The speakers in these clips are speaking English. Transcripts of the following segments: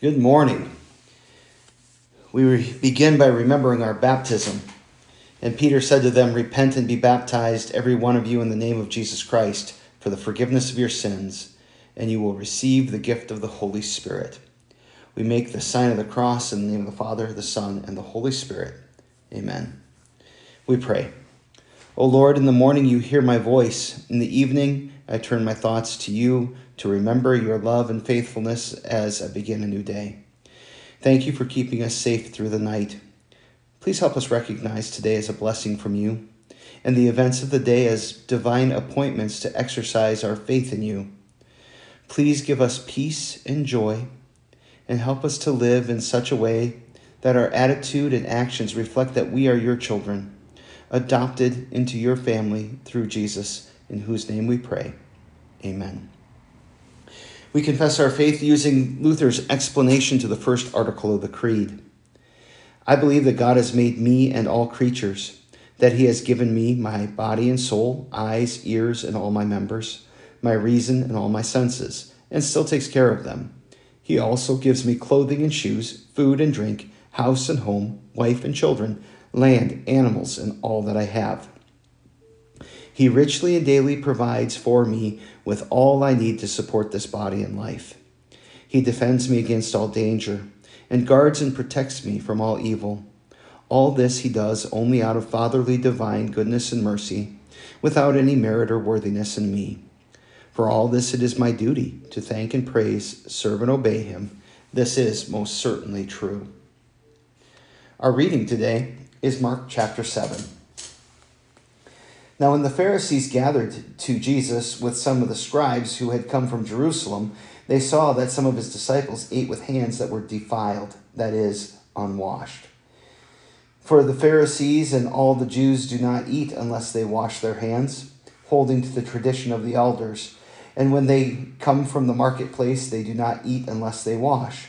Good morning. We begin by remembering our baptism. And Peter said to them, Repent and be baptized, every one of you, in the name of Jesus Christ, for the forgiveness of your sins, and you will receive the gift of the Holy Spirit. We make the sign of the cross in the name of the Father, the Son, and the Holy Spirit. Amen. We pray. O Lord, in the morning you hear my voice. In the evening I turn my thoughts to you to remember your love and faithfulness as I begin a new day. Thank you for keeping us safe through the night. Please help us recognize today as a blessing from you and the events of the day as divine appointments to exercise our faith in you. Please give us peace and joy and help us to live in such a way that our attitude and actions reflect that we are your children, adopted into your family through Jesus, in whose name we pray. Amen. We confess our faith using Luther's explanation to the first article of the Creed. I believe that God has made me and all creatures, that He has given me my body and soul, eyes, ears, and all my members, my reason and all my senses, and still takes care of them. He also gives me clothing and shoes, food and drink, house and home, wife and children, land, animals, and all that I have. He richly and daily provides for me with all I need to support this body and life. He defends me against all danger and guards and protects me from all evil. All this he does only out of fatherly divine goodness and mercy, without any merit or worthiness in me. For all this it is my duty to thank and praise, serve and obey him. This is most certainly true. Our reading today is Mark chapter 7. Now, when the Pharisees gathered to Jesus with some of the scribes who had come from Jerusalem, they saw that some of his disciples ate with hands that were defiled, that is, unwashed. For the Pharisees and all the Jews do not eat unless they wash their hands, holding to the tradition of the elders. And when they come from the marketplace, they do not eat unless they wash.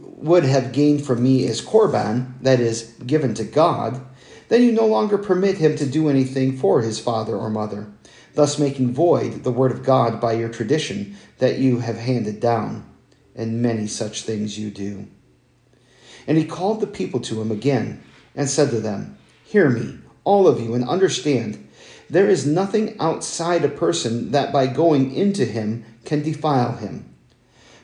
would have gained from me is korban, that is, given to God, then you no longer permit him to do anything for his father or mother, thus making void the word of God by your tradition that you have handed down. And many such things you do. And he called the people to him again and said to them, Hear me, all of you, and understand. There is nothing outside a person that by going into him can defile him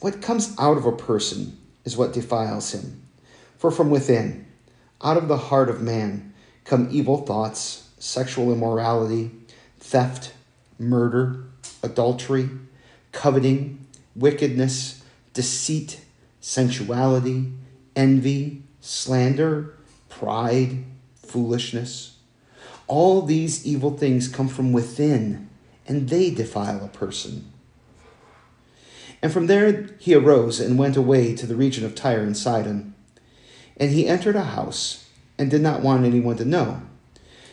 what comes out of a person is what defiles him. For from within, out of the heart of man, come evil thoughts, sexual immorality, theft, murder, adultery, coveting, wickedness, deceit, sensuality, envy, slander, pride, foolishness. All these evil things come from within, and they defile a person. And from there he arose and went away to the region of Tyre and Sidon. And he entered a house and did not want anyone to know.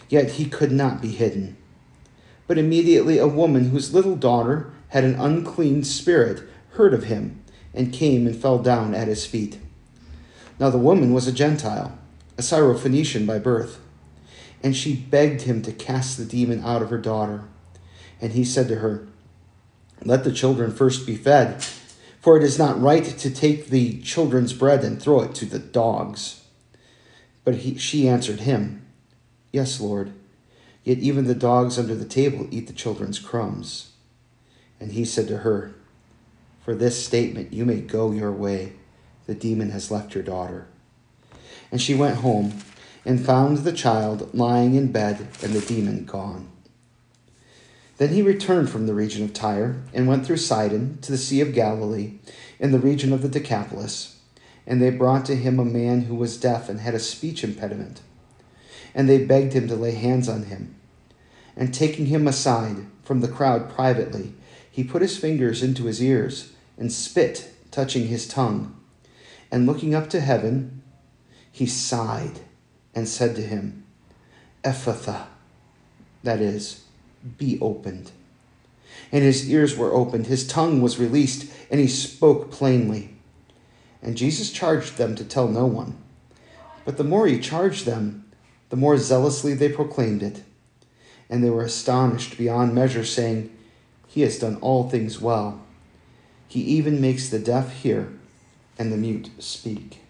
Yet he could not be hidden. But immediately a woman whose little daughter had an unclean spirit heard of him and came and fell down at his feet. Now the woman was a Gentile, a Syrophoenician by birth. And she begged him to cast the demon out of her daughter. And he said to her, Let the children first be fed, for it is not right to take the children's bread and throw it to the dogs. But he, she answered him, Yes, Lord, yet even the dogs under the table eat the children's crumbs. And he said to her, For this statement you may go your way. The demon has left your daughter. And she went home and found the child lying in bed and the demon gone. Then he returned from the region of Tyre and went through Sidon to the Sea of Galilee in the region of the Decapolis. And they brought to him a man who was deaf and had a speech impediment. And they begged him to lay hands on him. And taking him aside from the crowd privately, he put his fingers into his ears and spit, touching his tongue. And looking up to heaven, he sighed and said to him, Ephphatha, that is, be opened. And his ears were opened, his tongue was released, and he spoke plainly. And Jesus charged them to tell no one. But the more he charged them, the more zealously they proclaimed it. And they were astonished beyond measure, saying, He has done all things well. He even makes the deaf hear and the mute speak.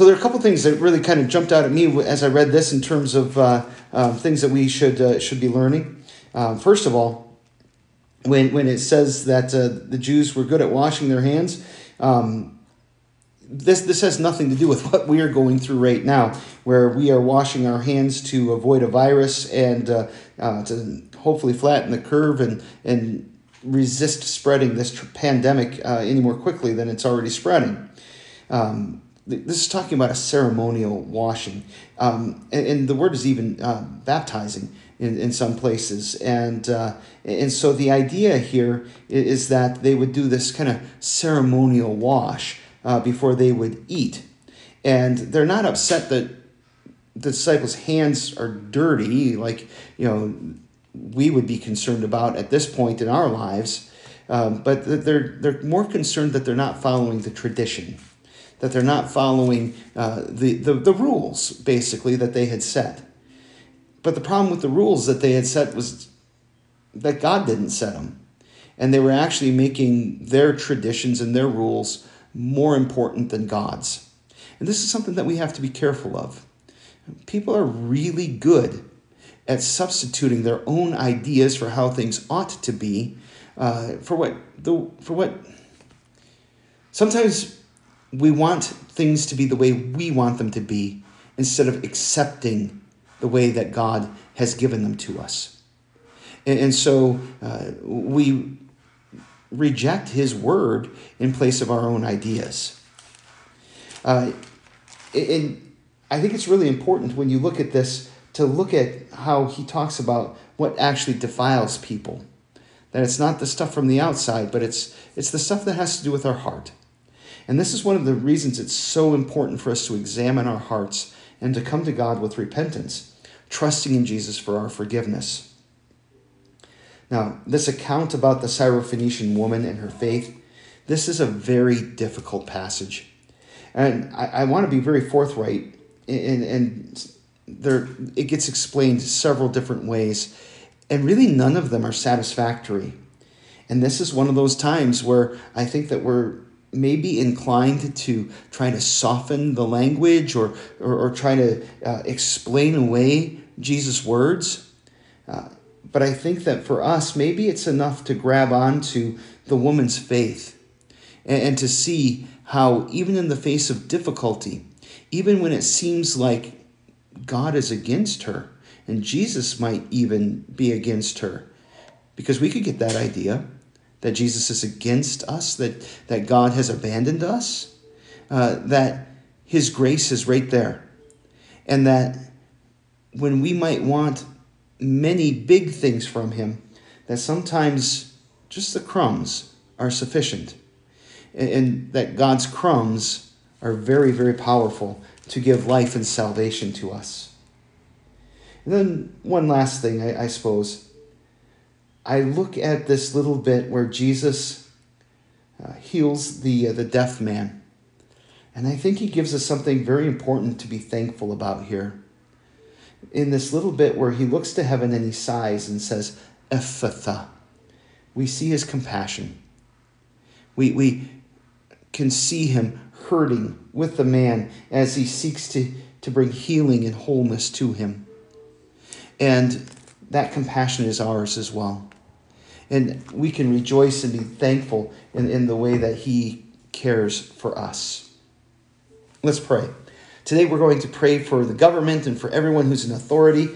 So there are a couple things that really kind of jumped out at me as I read this in terms of uh, uh, things that we should uh, should be learning. Um, first of all, when when it says that uh, the Jews were good at washing their hands, um, this this has nothing to do with what we are going through right now, where we are washing our hands to avoid a virus and uh, uh, to hopefully flatten the curve and and resist spreading this pandemic any more quickly than it's already spreading. Um, this is talking about a ceremonial washing. Um, and, and, the word is even uh, baptizing in, in some places. And, uh, and so the idea here is that they would do this kind of ceremonial wash uh, before they would eat. And they're not upset that the disciples' hands are dirty, like, you know, we would be concerned about at this point in our lives. Um, but they're, they're more concerned that they're not following the tradition that they're not following uh, the, the, the rules, basically, that they had set. But the problem with the rules that they had set was that God didn't set them. And they were actually making their traditions and their rules more important than God's. And this is something that we have to be careful of. People are really good at substituting their own ideas for how things ought to be uh, for what the for what sometimes we want things to be the way we want them to be instead of accepting the way that God has given them to us. And, so uh, we reject His word in place of our own ideas. Uh, and I think it's really important when you look at this to look at how he talks about what actually defiles people. That it's not the stuff from the outside, but it's, it's the stuff that has to do with our heart. And this is one of the reasons it's so important for us to examine our hearts and to come to God with repentance, trusting in Jesus for our forgiveness. Now, this account about the Syrophoenician woman and her faith, this is a very difficult passage. And I, I want to be very forthright, and, and there, it gets explained several different ways, and really none of them are satisfactory. And this is one of those times where I think that we're may be inclined to try to soften the language or, or, or try to uh, explain away Jesus' words. Uh, but I think that for us, maybe it's enough to grab onto the woman's faith and, and to see how, even in the face of difficulty, even when it seems like God is against her, and Jesus might even be against her, because we could get that idea that Jesus is against us, that, that God has abandoned us, uh, that His grace is right there. And that when we might want many big things from Him, that sometimes just the crumbs are sufficient. And, and that God's crumbs are very, very powerful to give life and salvation to us. And then, one last thing, I, I suppose I look at this little bit where Jesus uh, heals the, uh, the deaf man. And I think he gives us something very important to be thankful about here. In this little bit where he looks to heaven and he sighs and says, Ephphatha, we see his compassion. We, we can see him hurting with the man as he seeks to, to bring healing and wholeness to him. And that compassion is ours as well. And we can rejoice and be thankful in, in the way that he cares for us. Let's pray. Today we're going to pray for the government and for everyone who's in authority.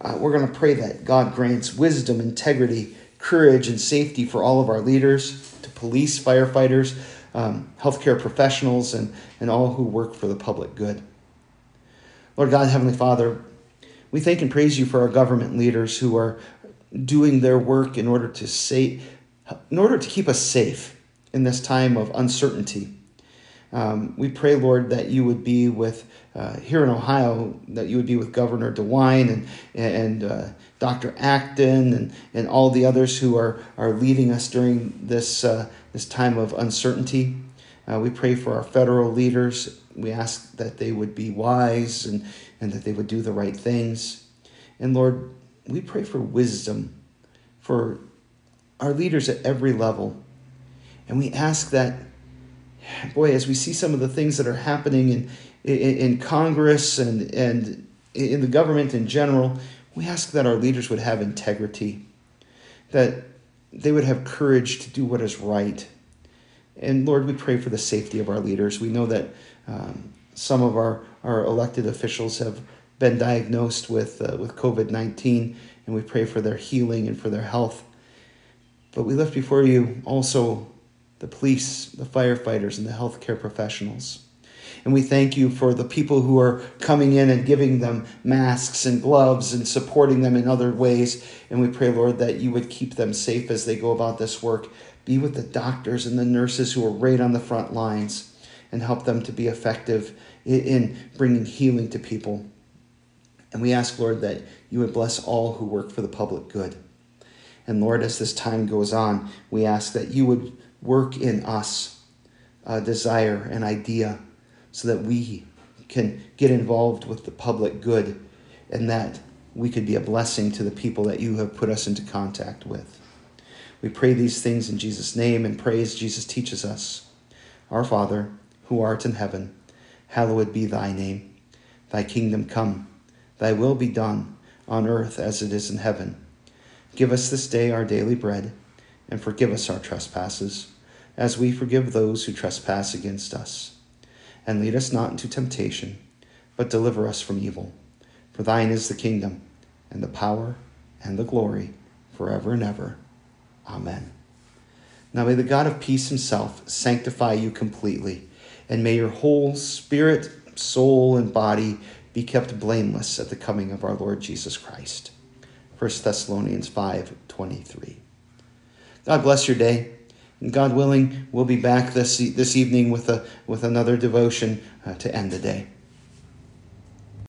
Uh, we're going to pray that God grants wisdom, integrity, courage, and safety for all of our leaders, to police, firefighters, um, healthcare professionals, and, and all who work for the public good. Lord God, Heavenly Father, we thank and praise you for our government leaders who are doing their work in order to save, in order to keep us safe in this time of uncertainty. Um, we pray, Lord, that you would be with uh, here in Ohio, that you would be with Governor DeWine and and uh, Dr. Acton and, and all the others who are, are leading us during this uh, this time of uncertainty. Uh, we pray for our federal leaders. We ask that they would be wise and, and that they would do the right things. And Lord, we pray for wisdom for our leaders at every level. And we ask that, boy, as we see some of the things that are happening in, in, in Congress and, and in the government in general, we ask that our leaders would have integrity, that they would have courage to do what is right. And Lord, we pray for the safety of our leaders. We know that um, some of our, our elected officials have been diagnosed with, uh, with COVID 19, and we pray for their healing and for their health. But we lift before you also the police, the firefighters, and the healthcare professionals. And we thank you for the people who are coming in and giving them masks and gloves and supporting them in other ways. And we pray, Lord, that you would keep them safe as they go about this work. Be with the doctors and the nurses who are right on the front lines and help them to be effective in bringing healing to people. And we ask, Lord, that you would bless all who work for the public good. And Lord, as this time goes on, we ask that you would work in us a desire, an idea so that we can get involved with the public good and that we could be a blessing to the people that you have put us into contact with. We pray these things in Jesus' name and pray as Jesus teaches us. Our Father, who art in heaven, hallowed be thy name. Thy kingdom come, thy will be done on earth as it is in heaven. Give us this day our daily bread, and forgive us our trespasses, as we forgive those who trespass against us and lead us not into temptation, but deliver us from evil. For thine is the kingdom, and the power, and the glory, forever and ever. Amen. Now may the God of peace himself sanctify you completely, and may your whole spirit, soul, and body be kept blameless at the coming of our Lord Jesus Christ. 1 Thessalonians 5 23. God bless your day. And God willing, we'll be back this, this evening with, a, with another devotion uh, to end the day.